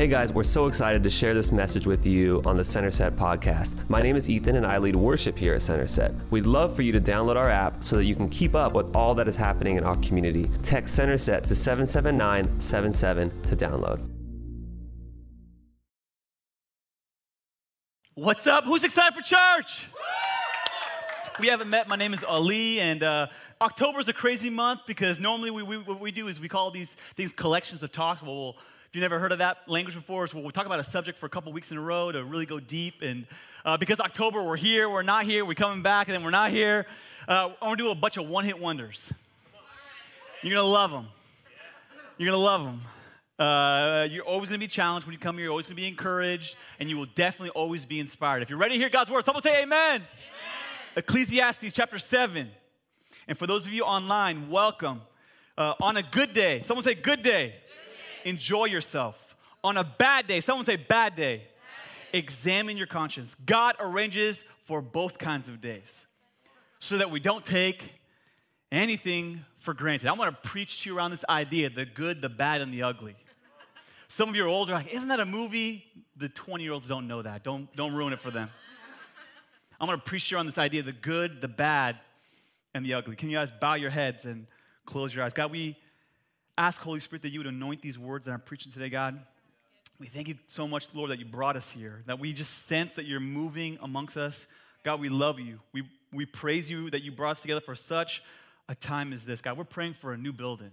Hey guys, we're so excited to share this message with you on the Center Set podcast. My name is Ethan and I lead worship here at Center Set. We'd love for you to download our app so that you can keep up with all that is happening in our community. Text Center Set to 77977 to download. What's up? Who's excited for church? We haven't met. My name is Ali, and uh, October is a crazy month because normally we, we, what we do is we call these things collections of talks. Well, we'll if you've never heard of that language before, so we'll talk about a subject for a couple weeks in a row to really go deep. And uh, because October, we're here, we're not here, we're coming back, and then we're not here. Uh, I'm gonna do a bunch of one hit wonders. You're gonna love them. You're gonna love them. Uh, you're always gonna be challenged when you come here, you're always gonna be encouraged, and you will definitely always be inspired. If you're ready to hear God's word, someone say amen. amen. Ecclesiastes chapter 7. And for those of you online, welcome. Uh, on a good day, someone say good day enjoy yourself. On a bad day, someone say bad day, bad day. examine your conscience. God arranges for both kinds of days so that we don't take anything for granted. I want to preach to you around this idea the good, the bad, and the ugly. Some of you are older, like, isn't that a movie? The 20 year olds don't know that. Don't, don't ruin it for them. I'm going to preach to you on this idea the good, the bad, and the ugly. Can you guys bow your heads and close your eyes? God, we ask, Holy Spirit, that you would anoint these words that I'm preaching today, God. We thank you so much, Lord, that you brought us here, that we just sense that you're moving amongst us. God, we love you. We, we praise you that you brought us together for such a time as this. God, we're praying for a new building.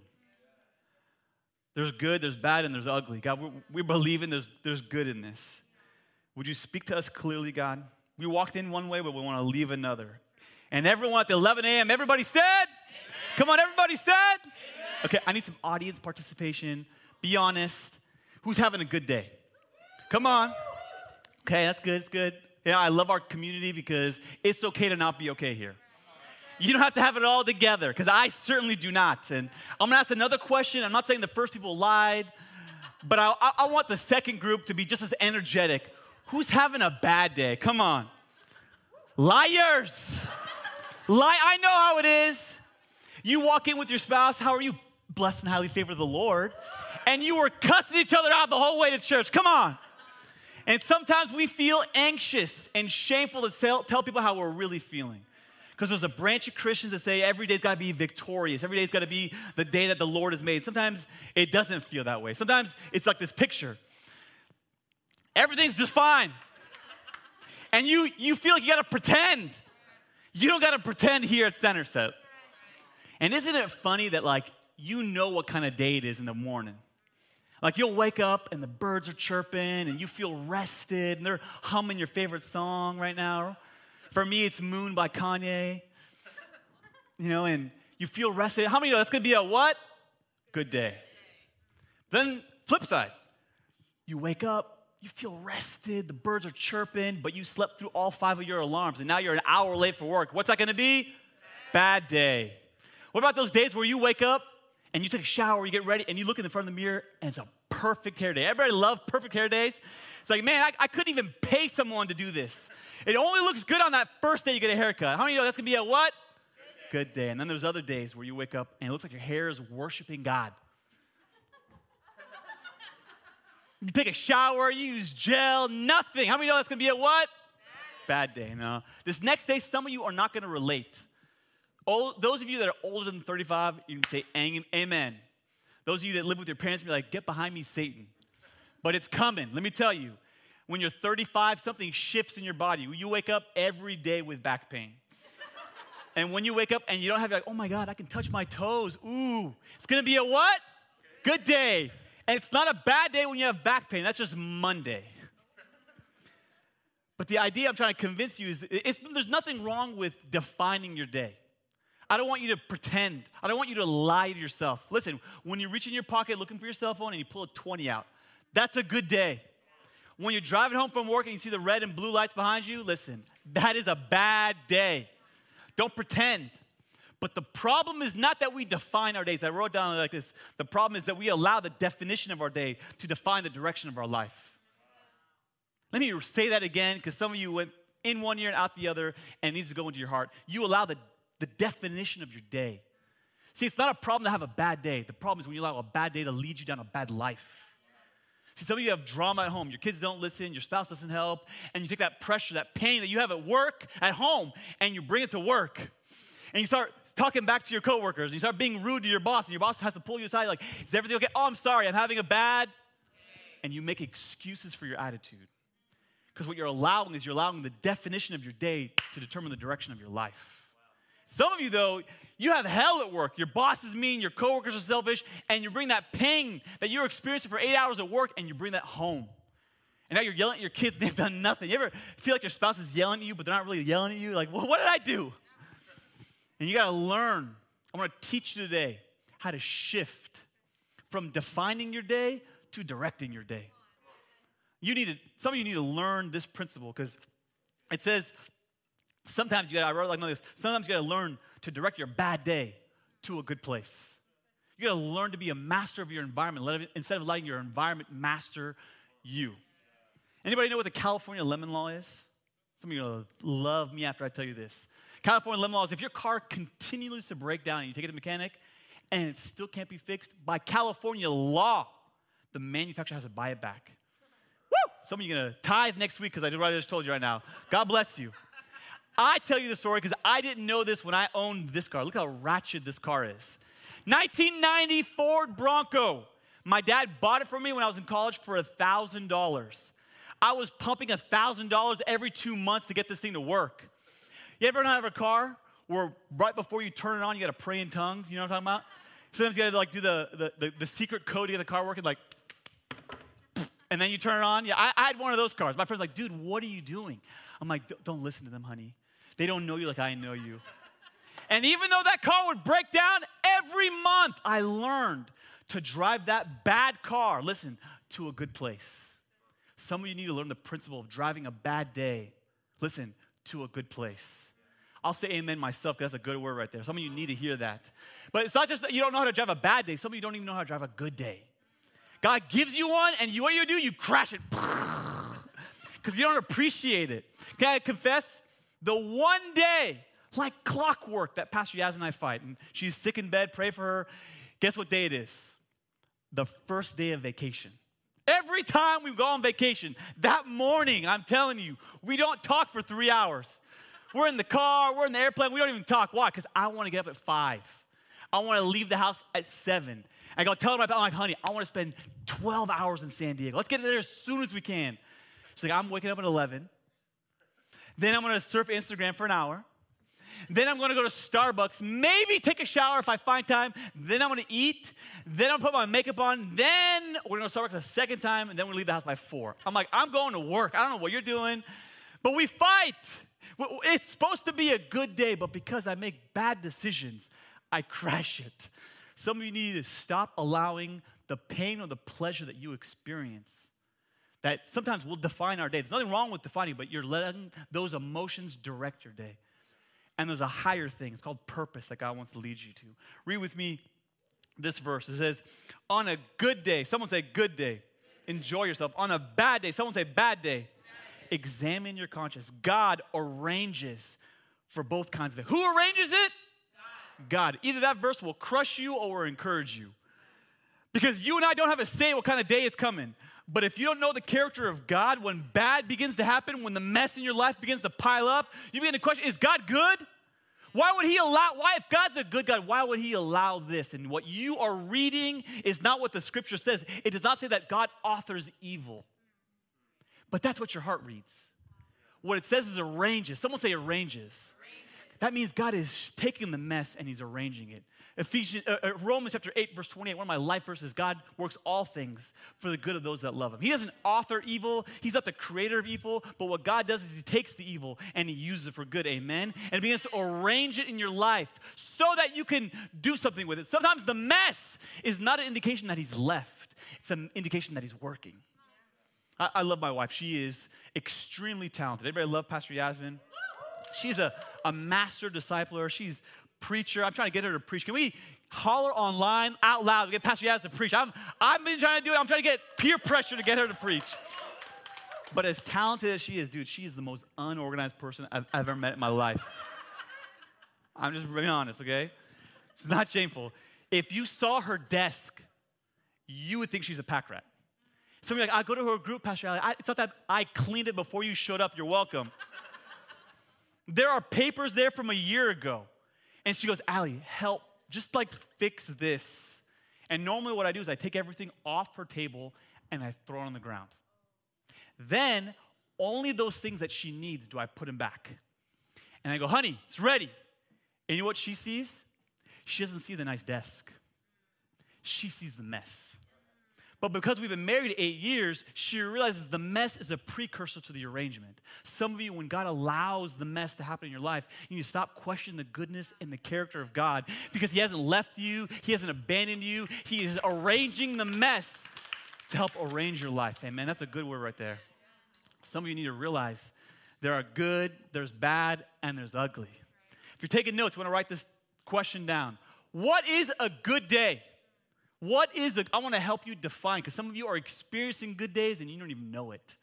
There's good, there's bad, and there's ugly. God, we're, we're believing there's, there's good in this. Would you speak to us clearly, God? We walked in one way, but we want to leave another. And everyone at the 11 a.m., everybody said, Amen. Come on, everybody said, Amen. Okay, I need some audience participation. Be honest. Who's having a good day? Come on. Okay, that's good. It's good. Yeah, I love our community because it's okay to not be okay here. You don't have to have it all together because I certainly do not. And I'm gonna ask another question. I'm not saying the first people lied, but I, I, want the second group to be just as energetic. Who's having a bad day? Come on. Liars. Lie. I know how it is. You walk in with your spouse. How are you? Blessed and highly favored of the Lord, and you were cussing each other out the whole way to church. Come on. And sometimes we feel anxious and shameful to tell, tell people how we're really feeling. Because there's a branch of Christians that say every day's got to be victorious. Every day's got to be the day that the Lord has made. Sometimes it doesn't feel that way. Sometimes it's like this picture. Everything's just fine. And you you feel like you got to pretend. You don't got to pretend here at Center Set. And isn't it funny that like you know what kind of day it is in the morning. Like you'll wake up and the birds are chirping and you feel rested and they're humming your favorite song right now. For me, it's Moon by Kanye. You know, and you feel rested. How many know that's gonna be a what? Good day. Then, flip side, you wake up, you feel rested, the birds are chirping, but you slept through all five of your alarms and now you're an hour late for work. What's that gonna be? Bad day. What about those days where you wake up and you take a shower, you get ready, and you look in the front of the mirror, and it's a perfect hair day. Everybody love perfect hair days? It's like, man, I, I, couldn't even pay someone to do this. It only looks good on that first day you get a haircut. How many know that's gonna be a what? Good day. And then there's other days where you wake up and it looks like your hair is worshiping God. you take a shower, you use gel, nothing. How many know that's gonna be a what? Bad day. Bad day. No. This next day, some of you are not gonna relate Old, those of you that are older than 35, you can say amen. Those of you that live with your parents, be like, get behind me, Satan. But it's coming. Let me tell you, when you're 35, something shifts in your body. You wake up every day with back pain. and when you wake up and you don't have like, oh my God, I can touch my toes. Ooh, it's gonna be a what? Good day. And it's not a bad day when you have back pain. That's just Monday. But the idea I'm trying to convince you is there's nothing wrong with defining your day. I don't want you to pretend. I don't want you to lie to yourself. Listen, when you reach in your pocket looking for your cell phone and you pull a 20 out, that's a good day. When you're driving home from work and you see the red and blue lights behind you, listen, that is a bad day. Don't pretend. But the problem is not that we define our days. I wrote down like this the problem is that we allow the definition of our day to define the direction of our life. Let me say that again because some of you went in one ear and out the other and it needs to go into your heart. You allow the the definition of your day. See, it's not a problem to have a bad day. The problem is when you allow a bad day to lead you down a bad life. See, some of you have drama at home. Your kids don't listen, your spouse doesn't help, and you take that pressure, that pain that you have at work, at home, and you bring it to work. And you start talking back to your coworkers, and you start being rude to your boss, and your boss has to pull you aside, like, is everything okay? Oh, I'm sorry, I'm having a bad. And you make excuses for your attitude. Because what you're allowing is you're allowing the definition of your day to determine the direction of your life. Some of you, though, you have hell at work. Your boss is mean, your coworkers are selfish, and you bring that pain that you're experiencing for eight hours at work and you bring that home. And now you're yelling at your kids and they've done nothing. You ever feel like your spouse is yelling at you, but they're not really yelling at you? Like, well, what did I do? And you gotta learn. I wanna teach you today how to shift from defining your day to directing your day. You need to, some of you need to learn this principle because it says sometimes you gotta, I wrote like this, sometimes you gotta learn to direct your bad day to a good place. You gotta learn to be a master of your environment instead of letting your environment master you. Anybody know what the California lemon law is? Some of you gonna love me after I tell you this. California lemon law is if your car continues to break down and you take it to a mechanic and it still can't be fixed, by California law, the manufacturer has to buy it back. Woo! Some of you gonna tithe next week because I just told you right now. God bless you. I tell you the story because I didn't know this when I owned this car. Look how ratchet this car is. 1990 Ford Bronco. My dad bought it for me when I was in college for $1,000. I was pumping $1,000 every two months to get this thing to work. You ever have a car where right before you turn it on, you gotta pray in tongues? You know what I'm talking about? Sometimes you gotta like do the, the, the, the secret code to get the car working, like, and then you turn it on. Yeah, I, I had one of those cars. My friend's like, dude, what are you doing? I'm like, don't listen to them, honey. They don't know you like I know you. And even though that car would break down every month, I learned to drive that bad car, listen, to a good place. Some of you need to learn the principle of driving a bad day, listen, to a good place. I'll say amen myself because that's a good word right there. Some of you need to hear that. But it's not just that you don't know how to drive a bad day, some of you don't even know how to drive a good day. God gives you one, and you, what do you do? You crash it because you don't appreciate it. Can I confess? The one day, like clockwork, that Pastor Yaz and I fight, and she's sick in bed, pray for her. Guess what day it is? The first day of vacation. Every time we go on vacation, that morning, I'm telling you, we don't talk for three hours. We're in the car, we're in the airplane, we don't even talk. Why? Because I want to get up at five. I want to leave the house at seven. I go tell her, I'm like, honey, I want to spend 12 hours in San Diego. Let's get there as soon as we can. She's like, I'm waking up at 11. Then I'm gonna surf Instagram for an hour. Then I'm gonna go to Starbucks, maybe take a shower if I find time. Then I'm gonna eat. Then I'm gonna put my makeup on. Then we're gonna go to Starbucks a second time, and then we leave the house by four. I'm like, I'm going to work. I don't know what you're doing, but we fight. It's supposed to be a good day, but because I make bad decisions, I crash it. Some of you need to stop allowing the pain or the pleasure that you experience that sometimes will define our day. There's nothing wrong with defining, but you're letting those emotions direct your day. And there's a higher thing. It's called purpose that God wants to lead you to. Read with me this verse. It says, On a good day, someone say, good day. Enjoy yourself. On a bad day, someone say, bad day. Examine your conscience. God arranges for both kinds of it. Who arranges it? God. God. Either that verse will crush you or encourage you. Because you and I don't have a say what kind of day is coming. But if you don't know the character of God, when bad begins to happen, when the mess in your life begins to pile up, you begin to question is God good? Why would He allow, why, if God's a good God, why would He allow this? And what you are reading is not what the scripture says. It does not say that God authors evil, but that's what your heart reads. What it says is arranges. Someone say arranges. That means God is taking the mess and He's arranging it. Ephesians, uh, uh, Romans chapter 8, verse 28, one of my life verses God works all things for the good of those that love Him. He doesn't author evil, He's not the creator of evil, but what God does is He takes the evil and He uses it for good. Amen? And begins to arrange it in your life so that you can do something with it. Sometimes the mess is not an indication that He's left, it's an indication that He's working. I, I love my wife. She is extremely talented. Everybody love Pastor Yasmin? She's a, a master discipler. She's preacher. I'm trying to get her to preach. Can we holler online out loud get Pastor Yaz to preach? I'm, I've been trying to do it. I'm trying to get peer pressure to get her to preach. But as talented as she is, dude, she is the most unorganized person I've ever met in my life. I'm just being honest, okay? It's not shameful. If you saw her desk, you would think she's a pack rat. Some of you are like, I go to her group, Pastor Ali. It's not that I cleaned it before you showed up. You're welcome. there are papers there from a year ago. And she goes, Ali, help, just like fix this. And normally what I do is I take everything off her table and I throw it on the ground. Then only those things that she needs do I put them back. And I go, honey, it's ready. And you know what she sees? She doesn't see the nice desk. She sees the mess. But because we've been married eight years, she realizes the mess is a precursor to the arrangement. Some of you, when God allows the mess to happen in your life, you need to stop questioning the goodness and the character of God because He hasn't left you, He hasn't abandoned you. He is arranging the mess to help arrange your life. Amen. That's a good word right there. Some of you need to realize there are good, there's bad, and there's ugly. If you're taking notes, you want to write this question down. What is a good day? What is a, I want to help you define, because some of you are experiencing good days and you don't even know it.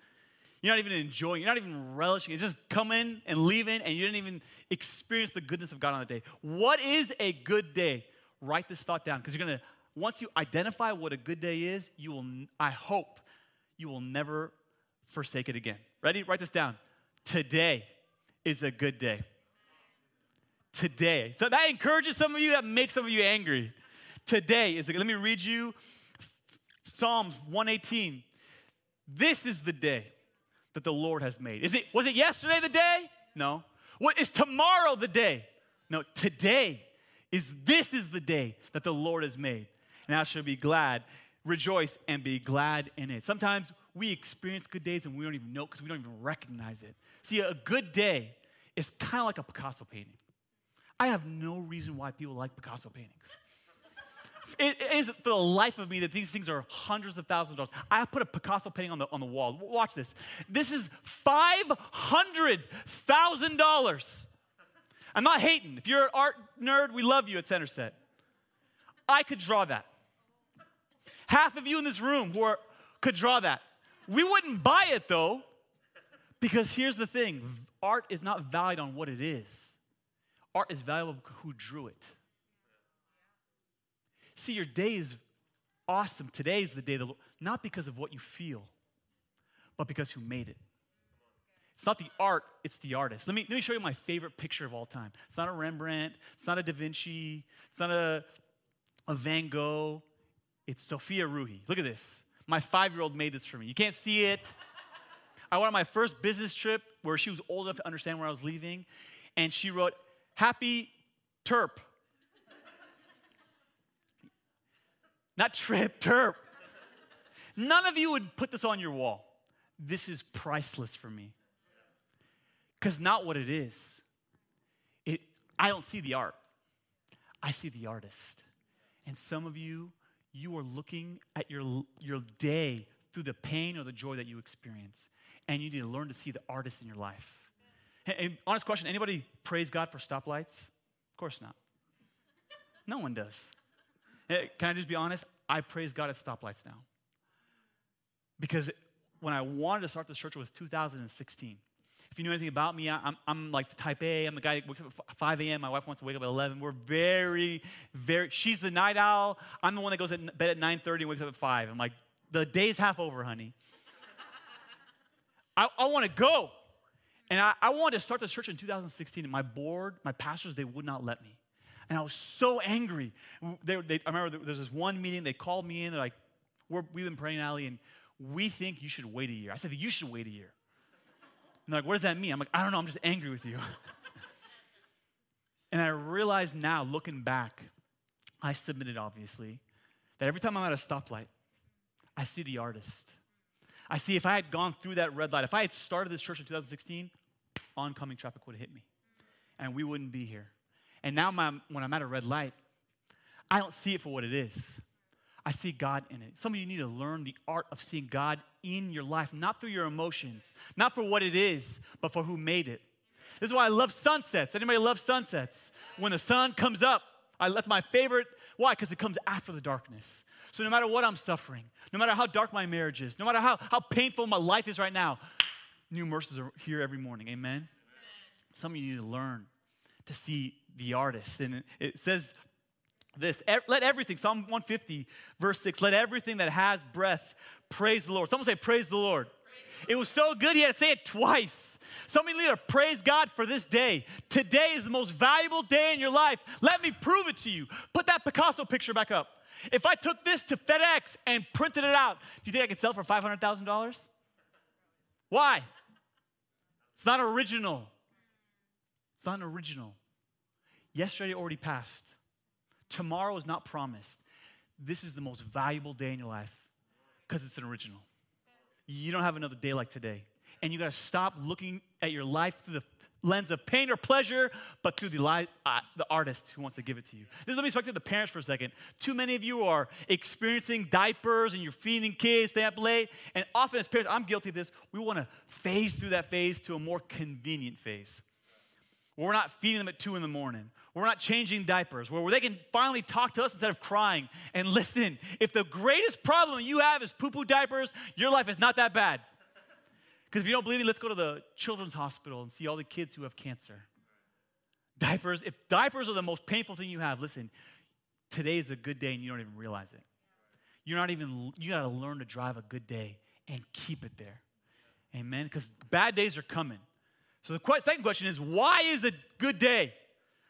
You're not even enjoying, you're not even relishing. It's just come in and leave in, and you didn't even experience the goodness of God on the day. What is a good day? Write this thought down, because you're going to, once you identify what a good day is, you will, I hope, you will never forsake it again. Ready? Write this down. Today is a good day. Today. So that encourages some of you, that makes some of you angry. Today is, let me read you Psalms 118. This is the day that the Lord has made. Is it, was it yesterday the day? No. What is tomorrow the day? No, today is, this is the day that the Lord has made. And I shall be glad, rejoice, and be glad in it. Sometimes we experience good days and we don't even know because we don't even recognize it. See, a good day is kind of like a Picasso painting. I have no reason why people like Picasso paintings it is for the life of me that these things are hundreds of thousands of dollars. I put a Picasso painting on the, on the wall. Watch this. This is $500,000. I'm not hating. If you're an art nerd, we love you at Center Set. I could draw that. Half of you in this room who are, could draw that. We wouldn't buy it though, because here's the thing art is not valued on what it is, art is valuable who drew it. See, your day is awesome. Today is the day, the Lord, not because of what you feel, but because who made it. It's not the art, it's the artist. Let me, let me show you my favorite picture of all time. It's not a Rembrandt, it's not a Da Vinci, it's not a, a Van Gogh, it's Sophia Ruhi. Look at this. My five year old made this for me. You can't see it. I went on my first business trip where she was old enough to understand where I was leaving, and she wrote, Happy Terp. Not trip, terp. None of you would put this on your wall. This is priceless for me. Because not what it is. It, I don't see the art, I see the artist. And some of you, you are looking at your, your day through the pain or the joy that you experience. And you need to learn to see the artist in your life. Hey, honest question anybody praise God for stoplights? Of course not. No one does. Can I just be honest? I praise God at stoplights now. Because when I wanted to start this church, it was 2016. If you know anything about me, I'm, I'm like the type A. I'm the guy that wakes up at 5 a.m. My wife wants to wake up at 11. We're very, very, she's the night owl. I'm the one that goes to bed at 9.30 and wakes up at 5. I'm like, the day's half over, honey. I, I want to go. And I, I wanted to start this church in 2016, and my board, my pastors, they would not let me. And I was so angry. They, they, I remember there was this one meeting, they called me in, they're like, we have been praying, Ali, and we think you should wait a year. I said, you should wait a year. And they're like, what does that mean? I'm like, I don't know, I'm just angry with you. and I realize now, looking back, I submitted, obviously, that every time I'm at a stoplight, I see the artist. I see if I had gone through that red light, if I had started this church in 2016, oncoming traffic would have hit me. And we wouldn't be here. And now my, when I'm at a red light, I don't see it for what it is. I see God in it. Some of you need to learn the art of seeing God in your life, not through your emotions, not for what it is, but for who made it. This is why I love sunsets. Anybody love sunsets? When the sun comes up, I, that's my favorite. Why? Because it comes after the darkness. So no matter what I'm suffering, no matter how dark my marriage is, no matter how, how painful my life is right now, new mercies are here every morning. Amen? Amen. Some of you need to learn to see the artist. And it says this let everything, Psalm 150, verse 6, let everything that has breath praise the Lord. Someone say, Praise the Lord. It was so good, he had to say it twice. Somebody to praise God for this day. Today is the most valuable day in your life. Let me prove it to you. Put that Picasso picture back up. If I took this to FedEx and printed it out, do you think I could sell for $500,000? Why? It's not original. It's not an original. Yesterday already passed. Tomorrow is not promised. This is the most valuable day in your life because it's an original. You don't have another day like today. And you got to stop looking at your life through the lens of pain or pleasure, but through the, li- uh, the artist who wants to give it to you. This, let me talk to the parents for a second. Too many of you are experiencing diapers and you're feeding kids, stay up late. And often as parents, I'm guilty of this, we want to phase through that phase to a more convenient phase. Where we're not feeding them at two in the morning. We're not changing diapers. Where they can finally talk to us instead of crying. And listen, if the greatest problem you have is poo poo diapers, your life is not that bad. Because if you don't believe me, let's go to the children's hospital and see all the kids who have cancer. Diapers, if diapers are the most painful thing you have, listen, today is a good day and you don't even realize it. You're not even, you gotta learn to drive a good day and keep it there. Amen? Because bad days are coming. So the second question is, why is a good day?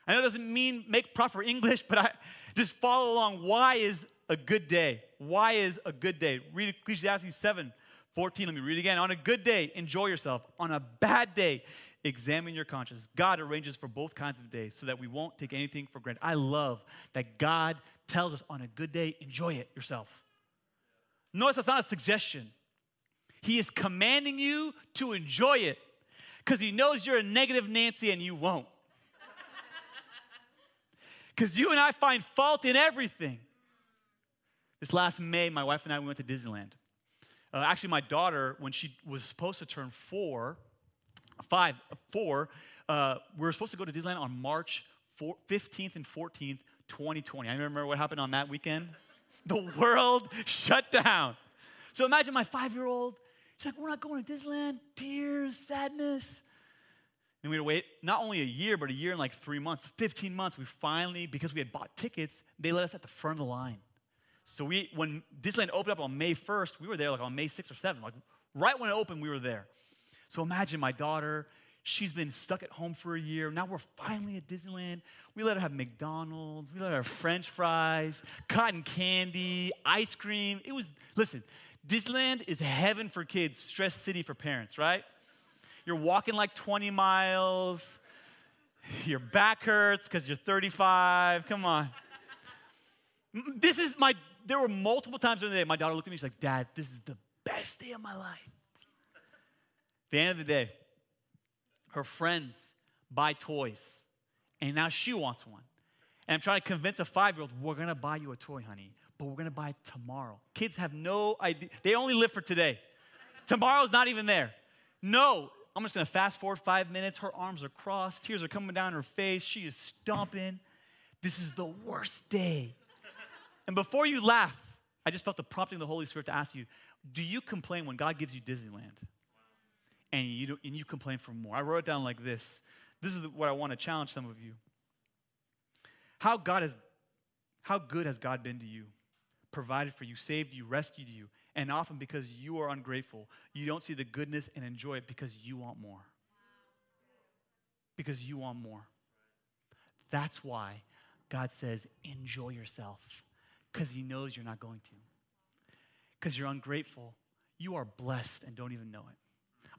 I know it doesn't mean make proper English, but I just follow along. Why is a good day? Why is a good day? Read Ecclesiastes 7, 14. Let me read again. On a good day, enjoy yourself. On a bad day, examine your conscience. God arranges for both kinds of days so that we won't take anything for granted. I love that God tells us on a good day, enjoy it yourself. Notice that's not a suggestion. He is commanding you to enjoy it because he knows you're a negative Nancy and you won't. Because you and I find fault in everything. This last May, my wife and I we went to Disneyland. Uh, actually, my daughter, when she was supposed to turn four, five, four, uh, we were supposed to go to Disneyland on March 4, 15th and 14th, 2020. I remember what happened on that weekend. The world shut down. So imagine my five year old. She's like, We're not going to Disneyland. Tears, sadness. And we had to wait not only a year, but a year and like three months, 15 months. We finally, because we had bought tickets, they let us at the front of the line. So we, when Disneyland opened up on May 1st, we were there like on May 6th or 7th. Like right when it opened, we were there. So imagine my daughter, she's been stuck at home for a year. Now we're finally at Disneyland. We let her have McDonald's, we let her have French fries, cotton candy, ice cream. It was, listen, Disneyland is heaven for kids, stress city for parents, right? You're walking like 20 miles. Your back hurts because you're 35. Come on. This is my, there were multiple times during the day, my daughter looked at me, she's like, Dad, this is the best day of my life. The end of the day, her friends buy toys, and now she wants one. And I'm trying to convince a five year old, we're gonna buy you a toy, honey, but we're gonna buy it tomorrow. Kids have no idea, they only live for today. Tomorrow's not even there. No, I'm just gonna fast forward five minutes. Her arms are crossed, tears are coming down her face. She is stomping. This is the worst day. And before you laugh, I just felt the prompting of the Holy Spirit to ask you do you complain when God gives you Disneyland? And you, and you complain for more. I wrote it down like this. This is what I want to challenge some of you. How God has, how good has God been to you? Provided for you, saved you, rescued you, and often because you are ungrateful, you don't see the goodness and enjoy it because you want more. Because you want more. That's why God says, enjoy yourself, because He knows you're not going to. Because you're ungrateful. You are blessed and don't even know it.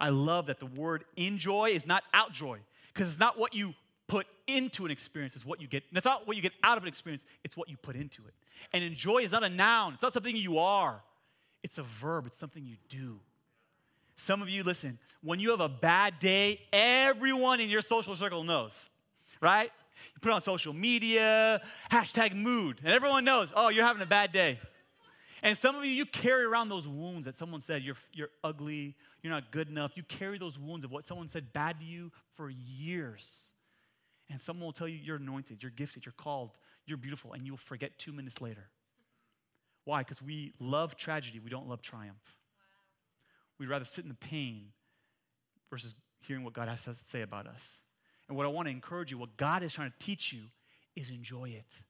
I love that the word enjoy is not outjoy, because it's not what you put into an experience, is what you get. That's not what you get out of an experience, it's what you put into it. And enjoy is not a noun, it's not something you are, it's a verb, it's something you do. Some of you, listen, when you have a bad day, everyone in your social circle knows, right? You put on social media, hashtag mood, and everyone knows, oh, you're having a bad day. And some of you, you carry around those wounds that someone said, you're, you're ugly, you're not good enough. You carry those wounds of what someone said bad to you for years. And someone will tell you, you're anointed, you're gifted, you're called, you're beautiful, and you'll forget two minutes later. Why? Because we love tragedy, we don't love triumph. We'd rather sit in the pain versus hearing what God has to say about us. And what I want to encourage you, what God is trying to teach you, is enjoy it.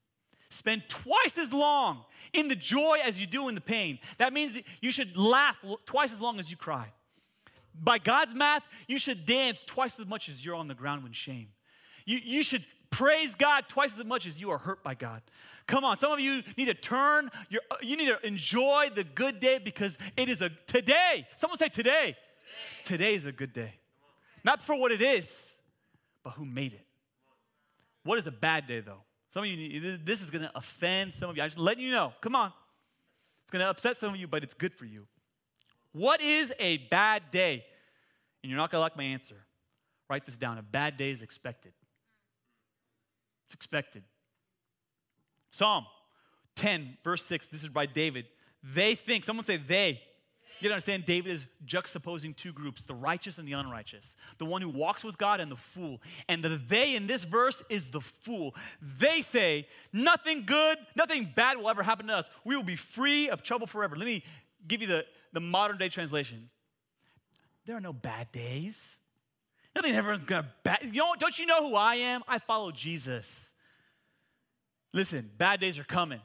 spend twice as long in the joy as you do in the pain. That means you should laugh twice as long as you cry. By God's math, you should dance twice as much as you're on the ground in shame. You, you should praise God twice as much as you are hurt by God. Come on, some of you need to turn, your, you need to enjoy the good day because it is a today. Someone say today. Today, today is a good day. Not for what it is, but who made it. What is a bad day though? Some of you, this is gonna offend some of you. I'm just letting you know. Come on. It's gonna upset some of you, but it's good for you. What is a bad day? And you're not gonna like my answer. Write this down. A bad day is expected. It's expected. Psalm 10, verse 6, this is by David. They think, someone say they. You understand, David is juxtaposing two groups the righteous and the unrighteous, the one who walks with God and the fool. And the they in this verse is the fool. They say, nothing good, nothing bad will ever happen to us. We will be free of trouble forever. Let me give you the, the modern day translation. There are no bad days. Nothing everyone's gonna bad. You know, don't you know who I am? I follow Jesus. Listen, bad days are coming.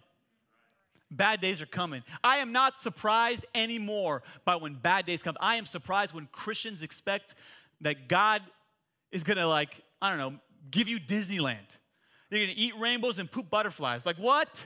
Bad days are coming. I am not surprised anymore by when bad days come. I am surprised when Christians expect that God is gonna, like, I don't know, give you Disneyland. You're gonna eat rainbows and poop butterflies. Like, what?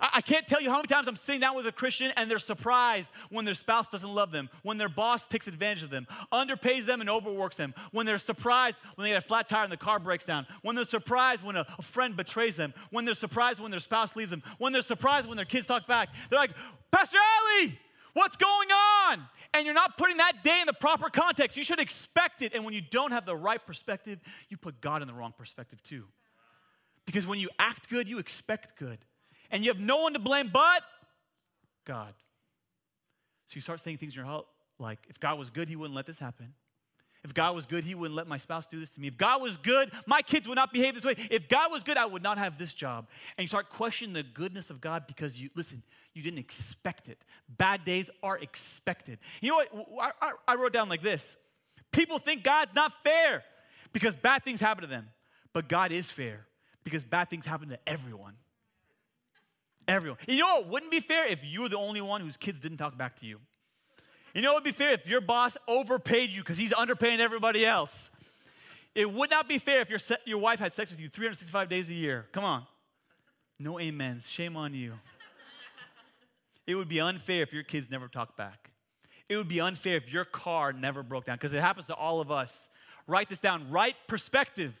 I, can't tell you how many times I'm sitting down with a Christian and they're surprised when their spouse doesn't love them, when their boss takes advantage of them, underpays them and overworks them, when they're surprised when they get a flat tire and the car breaks down, when they're surprised when a, a friend betrays them, when they're surprised when their spouse leaves them, when they're surprised when their kids talk back. They're like, Pastor Ali, what's going on? And you're not putting that day in the proper context. You should expect it. And when you don't have the right perspective, you put God in the wrong perspective too. Because when you act good, you expect good and you have no one to blame but God. So you start saying things in your heart like, if God was good, He wouldn't let this happen. If God was good, He wouldn't let my spouse do this to me. If God was good, my kids would not behave this way. If God was good, I would not have this job. And you start questioning the goodness of God because you, listen, you didn't expect it. Bad days are expected. You know what? I, I wrote down like this People think God's not fair because bad things happen to them, but God is fair because bad things happen to everyone. Everyone. You know what wouldn't be fair if you were the only one whose kids didn't talk back to you? You know what would be fair if your boss overpaid you because he's underpaying everybody else? It would not be fair if your, se- your wife had sex with you 365 days a year. Come on. No amens. Shame on you. it would be unfair if your kids never talked back. It would be unfair if your car never broke down because it happens to all of us. Write this down. Right perspective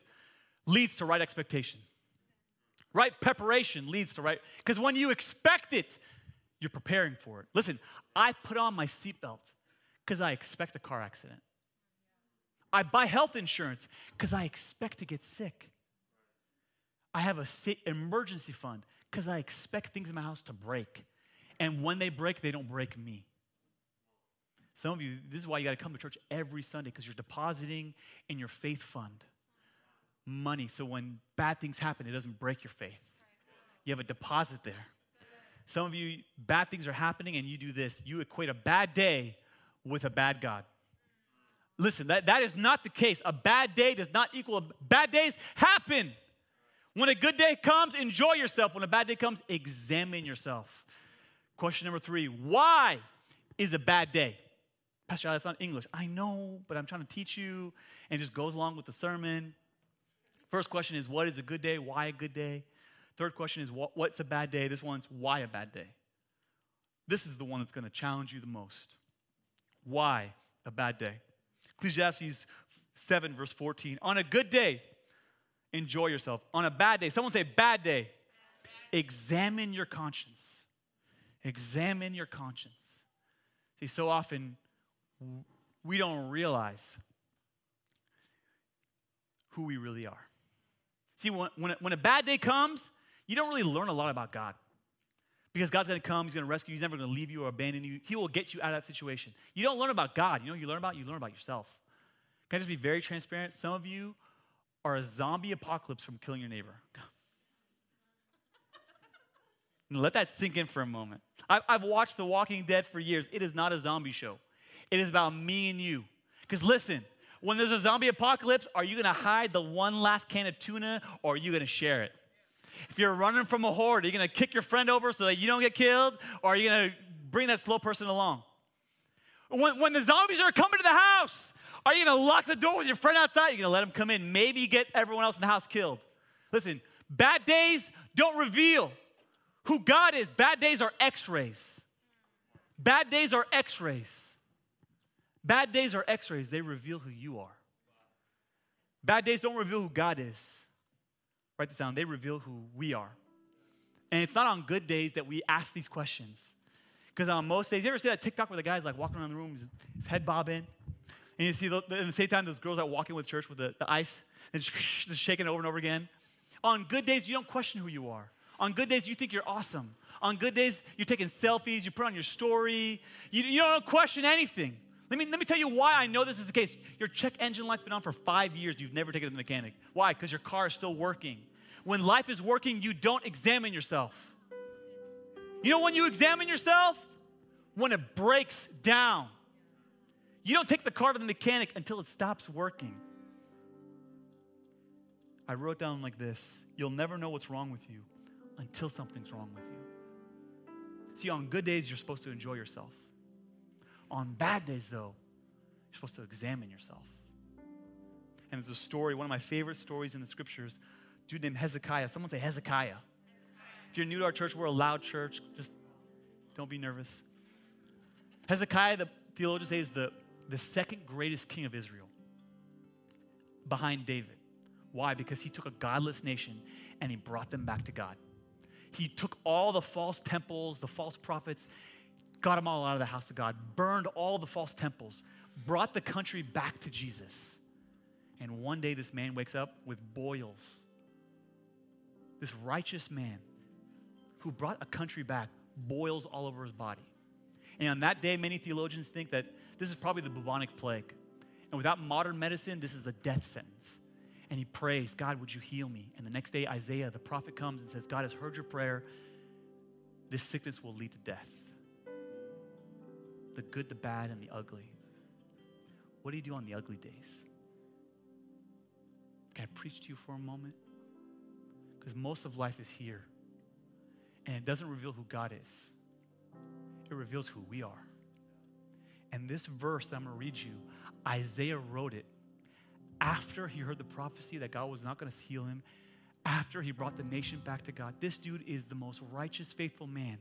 leads to right expectation. Right preparation leads to right, because when you expect it, you're preparing for it. Listen, I put on my seatbelt because I expect a car accident. I buy health insurance because I expect to get sick. I have a emergency fund because I expect things in my house to break. And when they break, they don't break me. Some of you, this is why you got to come to church every Sunday because you're depositing in your faith fund money so when bad things happen, it doesn't break your faith. You have a deposit there. Some of you, bad things are happening and you do this. You equate a bad day with a bad God. Listen, that, that is not the case. A bad day does not equal a, bad days happen. When a good day comes, enjoy yourself. When a bad day comes, examine yourself. Question number three Why is a bad day? Pastor, that's not English. I know, but I'm trying to teach you, and just goes along with the sermon. First question is, what is a good day? Why a good day? Third question is, what, what's a bad day? This one's, why a bad day? This is the one that's going to challenge you the most. Why a bad day? Ecclesiastes 7, verse 14. On a good day, enjoy yourself. On a bad day, someone say, bad day. Examine your conscience. Examine your conscience. See, so often we don't realize who we really are. See, when, when, a, when a bad day comes, you don't really learn a lot about God. Because God's gonna come, He's gonna rescue you, He's never gonna leave you or abandon you. He will get you out of that situation. You don't learn about God. You know you learn about? You learn about yourself. Can I just be very transparent? Some of you are a zombie apocalypse from killing your neighbor. Let that sink in for a moment. I've watched The Walking Dead for years. It is not a zombie show, it is about me and you. Because listen, when there's a zombie apocalypse, are you gonna hide the one last can of tuna or are you gonna share it? If you're running from a horde, are you going to kick your friend over so that you don't get killed? Or are you going to bring that slow person along? When, when the zombies are coming to the house, are you going to lock the door with your friend outside? You're going to let them come in. Maybe get everyone else in the house killed. Listen, bad days don't reveal who God is. Bad days are x rays. Bad days are x rays. Bad days are x rays. They reveal who you are. Bad days don't reveal who God is. Write this down. They reveal who we are. And it's not on good days that we ask these questions. Because on most days, you ever see that TikTok where the guy's like walking around the room, his, his head bobbing? And you see the, at the same time those girls are walking with church with the, the ice and just, just shaking it over and over again. On good days, you don't question who you are. On good days, you think you're awesome. On good days, you're taking selfies, you put on your story, you, you don't question anything. Let me, let me tell you why I know this is the case. Your check engine light's been on for five years, you've never taken it to the mechanic. Why? Because your car is still working. When life is working, you don't examine yourself. You know when you examine yourself? When it breaks down. You don't take the car to the mechanic until it stops working. I wrote down like this You'll never know what's wrong with you until something's wrong with you. See, on good days, you're supposed to enjoy yourself. On bad days, though, you're supposed to examine yourself. And there's a story, one of my favorite stories in the scriptures, dude named Hezekiah. Someone say Hezekiah. Hezekiah. If you're new to our church, we're a loud church. Just don't be nervous. Hezekiah, the theologians say, is the, the second greatest king of Israel behind David. Why? Because he took a godless nation and he brought them back to God. He took all the false temples, the false prophets, got them all out of the house of God, burned all the false temples, brought the country back to Jesus. And one day this man wakes up with boils. This righteous man who brought a country back, boils all over his body. And on that day, many theologians think that this is probably the bubonic plague. And without modern medicine, this is a death sentence and he prays, God, would you heal me? And the next day, Isaiah, the prophet, comes and says, God has heard your prayer. This sickness will lead to death. The good, the bad, and the ugly. What do you do on the ugly days? Can I preach to you for a moment? Because most of life is here. And it doesn't reveal who God is, it reveals who we are. And this verse that I'm going to read you, Isaiah wrote it after he heard the prophecy that God was not going to heal him, after he brought the nation back to God. This dude is the most righteous, faithful man.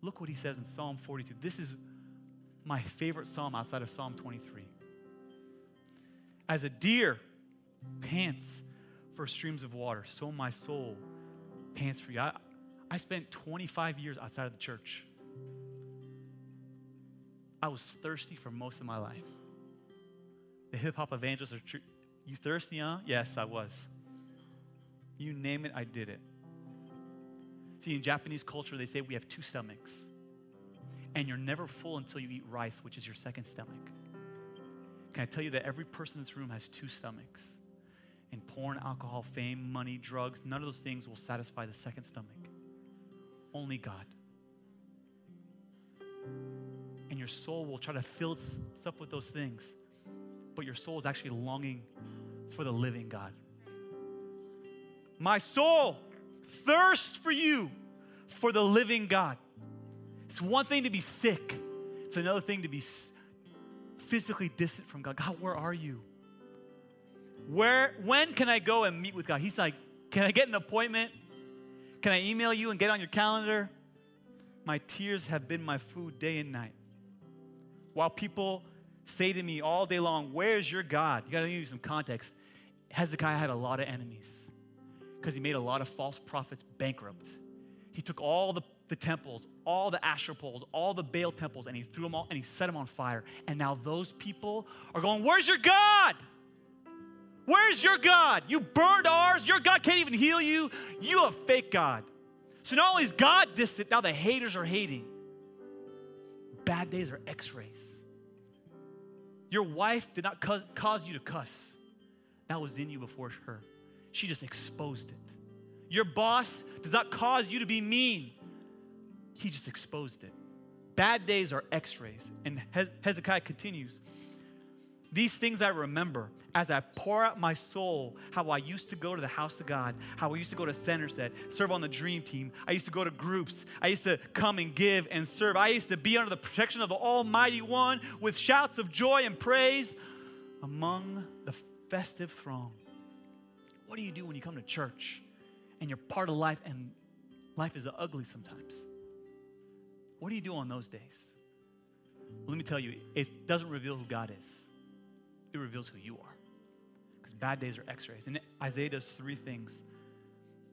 Look what he says in Psalm 42. This is my favorite psalm outside of Psalm 23. As a deer pants for streams of water, so my soul pants for you. I, I spent 25 years outside of the church. I was thirsty for most of my life the hip hop evangelists are true. You thirsty, huh? Yes, I was. You name it, I did it. See, in Japanese culture, they say we have two stomachs. And you're never full until you eat rice, which is your second stomach. Can I tell you that every person in this room has two stomachs? And porn, alcohol, fame, money, drugs, none of those things will satisfy the second stomach. Only God. And your soul will try to fill itself with those things but your soul is actually longing for the living God. My soul thirsts for you, for the living God. It's one thing to be sick, it's another thing to be physically distant from God. God, where are you? Where, when can I go and meet with God? He's like, Can I get an appointment? Can I email you and get on your calendar? My tears have been my food day and night. While people say to me all day long, Where's your God? You got to give you some context. Hezekiah had a lot of enemies because he made a lot of false prophets bankrupt. He took all the, the temples, all the Asherah poles, all the Baal temples, and he threw them all and he set them on fire. And now those people are going, Where's your God? Where's your God? You burned ours. Your God can't even heal you. You a fake God. So not only is God distant, now the haters are hating. Bad days are x rays. Your wife did not cause, cause you to cuss. That was in you before her. She just exposed it. Your boss does not cause you to be mean. He just exposed it. Bad days are x rays. And Hezekiah continues These things I remember as I pour out my soul, how I used to go to the house of God, how I used to go to Center Set, serve on the dream team. I used to go to groups. I used to come and give and serve. I used to be under the protection of the Almighty One with shouts of joy and praise among the festive throng. What do you do when you come to church and you're part of life and life is ugly sometimes? What do you do on those days? Well, let me tell you, it doesn't reveal who God is it reveals who you are. Because bad days are x rays. And Isaiah does three things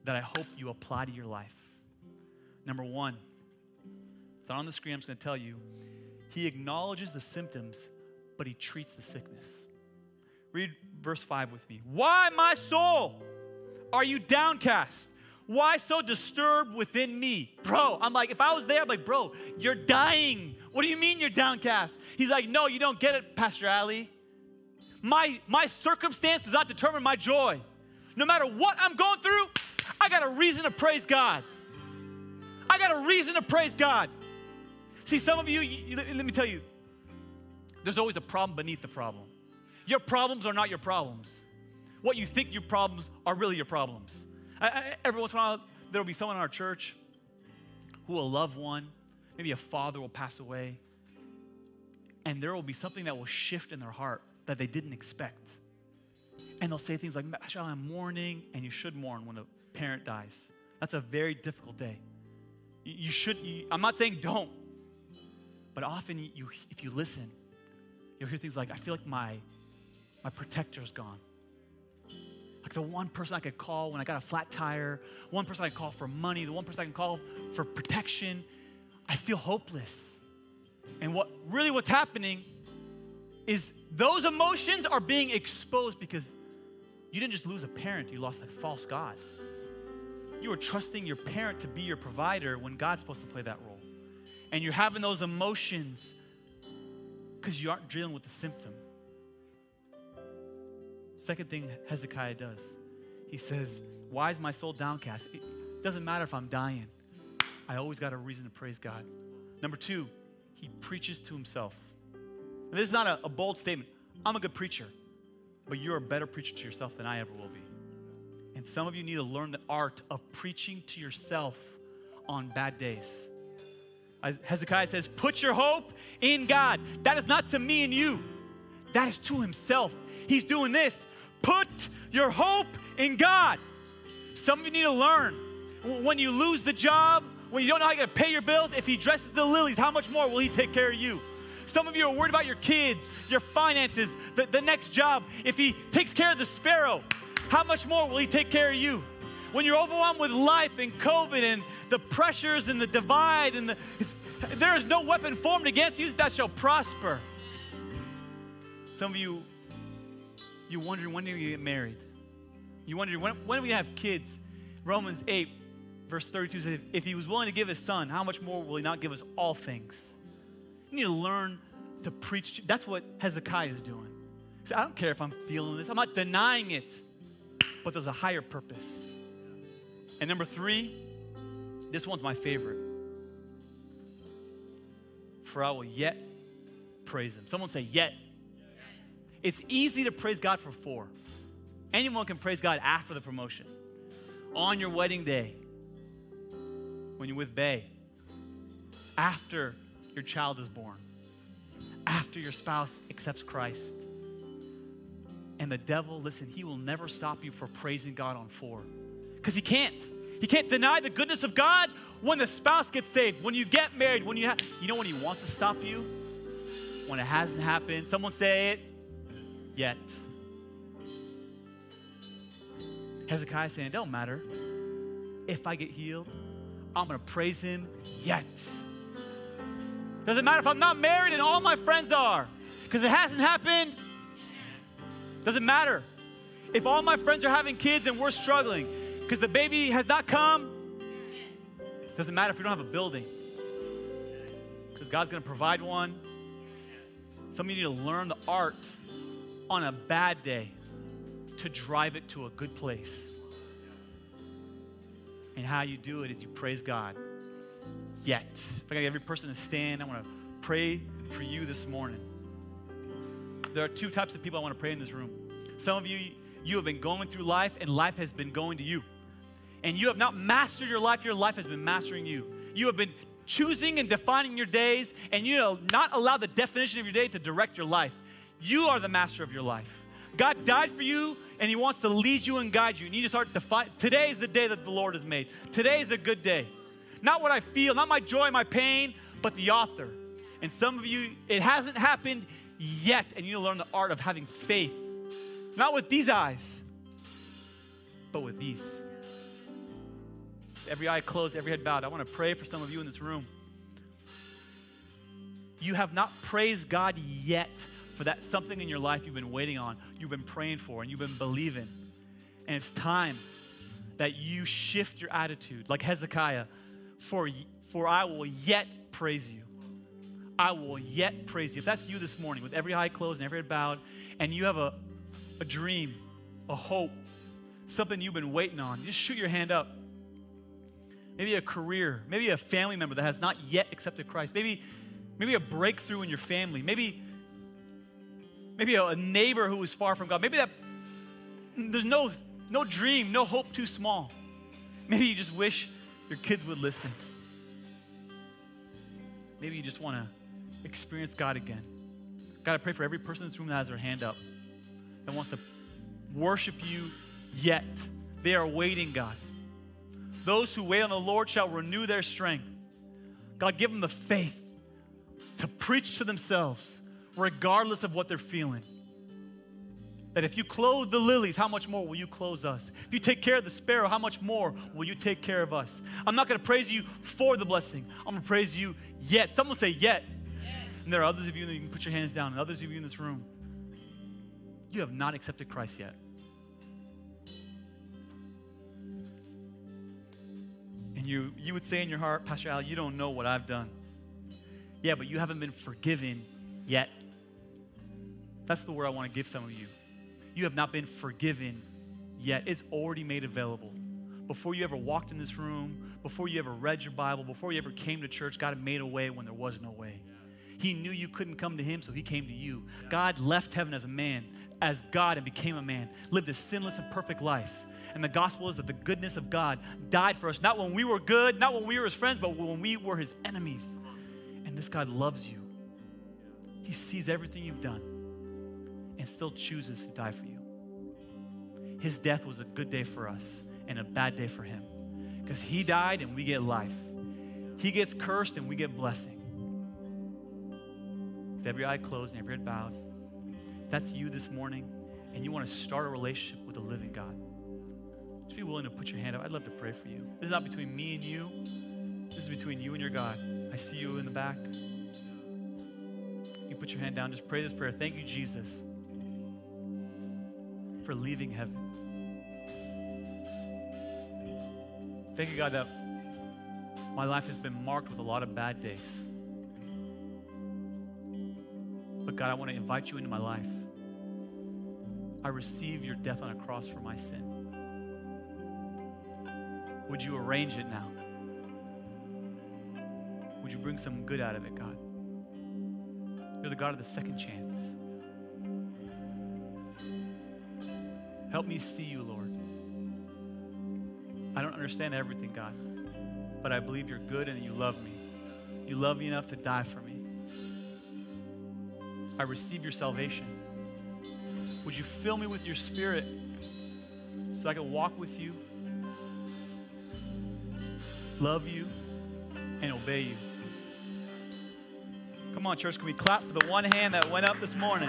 that I hope you apply to your life. Number one, it's not on the screen, I'm just going to tell you. He acknowledges the symptoms, but he treats the sickness. Read verse 5 with me. Why, my soul, are you downcast? Why so disturbed within me? Bro, I'm like, if I was there, I'm like, bro, you're dying. What do you mean you're downcast? He's like, no, you don't get it, Pastor Ali. My, my circumstance does not determine my joy. No matter what I'm going through, I got a reason to praise God. I got a reason to praise God. See, some of you, you, let me tell you, there's always a problem beneath the problem. Your problems are not your problems. What you think your problems are really your problems. I, I, every once in a while, there will be someone in our church who a loved one, maybe a father will pass away, and there will be something that will shift in their heart that they didn't expect. And they'll say things like, I'm mourning, and you should mourn when a parent dies. That's a very difficult day. You should, you, I'm not saying don't, but often you, if you listen, you'll hear things like, I feel like my, my protector's gone. Like the one person I could call when I got a flat tire, one person I could call for money, the one person I can call for protection. I feel hopeless. And what really what's happening is those emotions are being exposed because you didn't just lose a parent, you lost a false God. You were trusting your parent to be your provider when God's supposed to play that role. And you're having those emotions because you aren't dealing with the symptom. Second thing Hezekiah does, he says, Why is my soul downcast? It doesn't matter if I'm dying, I always got a reason to praise God. Number two, he preaches to himself. And this is not a, a bold statement. I'm a good preacher, but you're a better preacher to yourself than I ever will be. And some of you need to learn the art of preaching to yourself on bad days. As Hezekiah says, Put your hope in God. That is not to me and you, that is to himself. He's doing this. Put your hope in God. Some of you need to learn when you lose the job, when you don't know how you're going to pay your bills, if He dresses the lilies, how much more will He take care of you? Some of you are worried about your kids, your finances, the, the next job. If He takes care of the sparrow, how much more will He take care of you? When you're overwhelmed with life and COVID and the pressures and the divide and the, there is no weapon formed against you that shall prosper. Some of you, you're wondering when do you get married? You wonder when, when do we have kids? Romans 8, verse 32 says, If he was willing to give his son, how much more will he not give us all things? You need to learn to preach. That's what Hezekiah is doing. He I don't care if I'm feeling this, I'm not denying it, but there's a higher purpose. And number three, this one's my favorite. For I will yet praise him. Someone say, yet. It's easy to praise God for four. Anyone can praise God after the promotion. On your wedding day, when you're with Bay, after your child is born, after your spouse accepts Christ. And the devil, listen, he will never stop you for praising God on four. Because he can't. He can't deny the goodness of God when the spouse gets saved, when you get married, when you have, you know when he wants to stop you? When it hasn't happened. Someone say it, yet. Hezekiah saying, it don't matter. If I get healed, I'm to praise him yet. Doesn't matter if I'm not married and all my friends are, because it hasn't happened. Doesn't matter. If all my friends are having kids and we're struggling because the baby has not come, doesn't matter if we don't have a building because God's to provide one. Some of you need to learn the art on a bad day to drive it to a good place. And how you do it is you praise God yet. If I got every person to stand, I want to pray for you this morning. there are two types of people I want to pray in this room. Some of you, you have been going through life and life has been going to you. And you have not mastered your life, your life has been mastering you. You have been choosing and defining your days, and you know, not allow the definition of your day to direct your life. You are the master of your life. God died for you, and He wants to lead you and guide you. And you to start defining. Today is the day that the Lord has made. Today is a good day. Not what I feel, not my joy, my pain, but the author. And some of you, it hasn't happened yet, and you to learn the art of having faith. Not with these eyes, but with these. Every eye closed, every head bowed. I want to pray for some of you in this room. You have not praised God yet for that something in your life you've been waiting on, you've been praying for, and you've been believing. And it's time that you shift your attitude, like Hezekiah, for, for I will yet praise you. I will yet praise you. If that's you this morning, with every eye closed and every head bowed, and you have a, a dream, a hope, something you've been waiting on, just shoot your hand up. Maybe a career, maybe a family member that has not yet accepted Christ, maybe, maybe a breakthrough in your family, maybe, maybe a, neighbor who is far from God. Maybe that there's no, no dream, no hope too small. Maybe you just wish your kids would listen. Maybe you just want to experience God again. God, I pray for every person in this room that has their hand up that wants to worship you yet. They are waiting, God. Those who wait on the Lord shall renew their strength. God, give them the faith to preach to themselves, regardless of what they're feeling. That if you clothe the lilies, how much more will you clothe us? If you take care of the sparrow, how much more will you take care of us? I'm not going to praise you for the blessing. I'm going to praise you yet. Someone say yet. And there are others of you that you can put your hands down, and others of you in this room. You have not accepted Christ yet. And you, you would say in your heart, Pastor Al, you don't know what I've done. Yeah, but you haven't been forgiven yet. That's the word I want to give some of you. You have not been forgiven yet. It's already made available. Before you ever walked in this room, before you ever read your Bible, before you ever came to church, God made a way when there was no way. He knew you couldn't come to him, so he came to you. God left heaven as a man, as God, and became a man, lived a sinless and perfect life. And the gospel is that the goodness of God died for us, not when we were good, not when we were his friends, but when we were his enemies. And this God loves you. He sees everything you've done and still chooses to die for you. His death was a good day for us and a bad day for him because he died and we get life. He gets cursed and we get blessing. With every eye closed and every head bowed, that's you this morning and you want to start a relationship with the living God, just be willing to put your hand up. I'd love to pray for you. This is not between me and you, this is between you and your God. I see you in the back. You put your hand down, just pray this prayer. Thank you, Jesus, for leaving heaven. Thank you, God, that my life has been marked with a lot of bad days. But God, I want to invite you into my life. I receive your death on a cross for my sin. Would you arrange it now? Would you bring some good out of it, God? You're the God of the second chance. Help me see you, Lord. I don't understand everything, God, but I believe you're good and you love me. You love me enough to die for me. I receive your salvation. Would you fill me with your spirit so I can walk with you, love you, and obey you? Come on, church, can we clap for the one hand that went up this morning?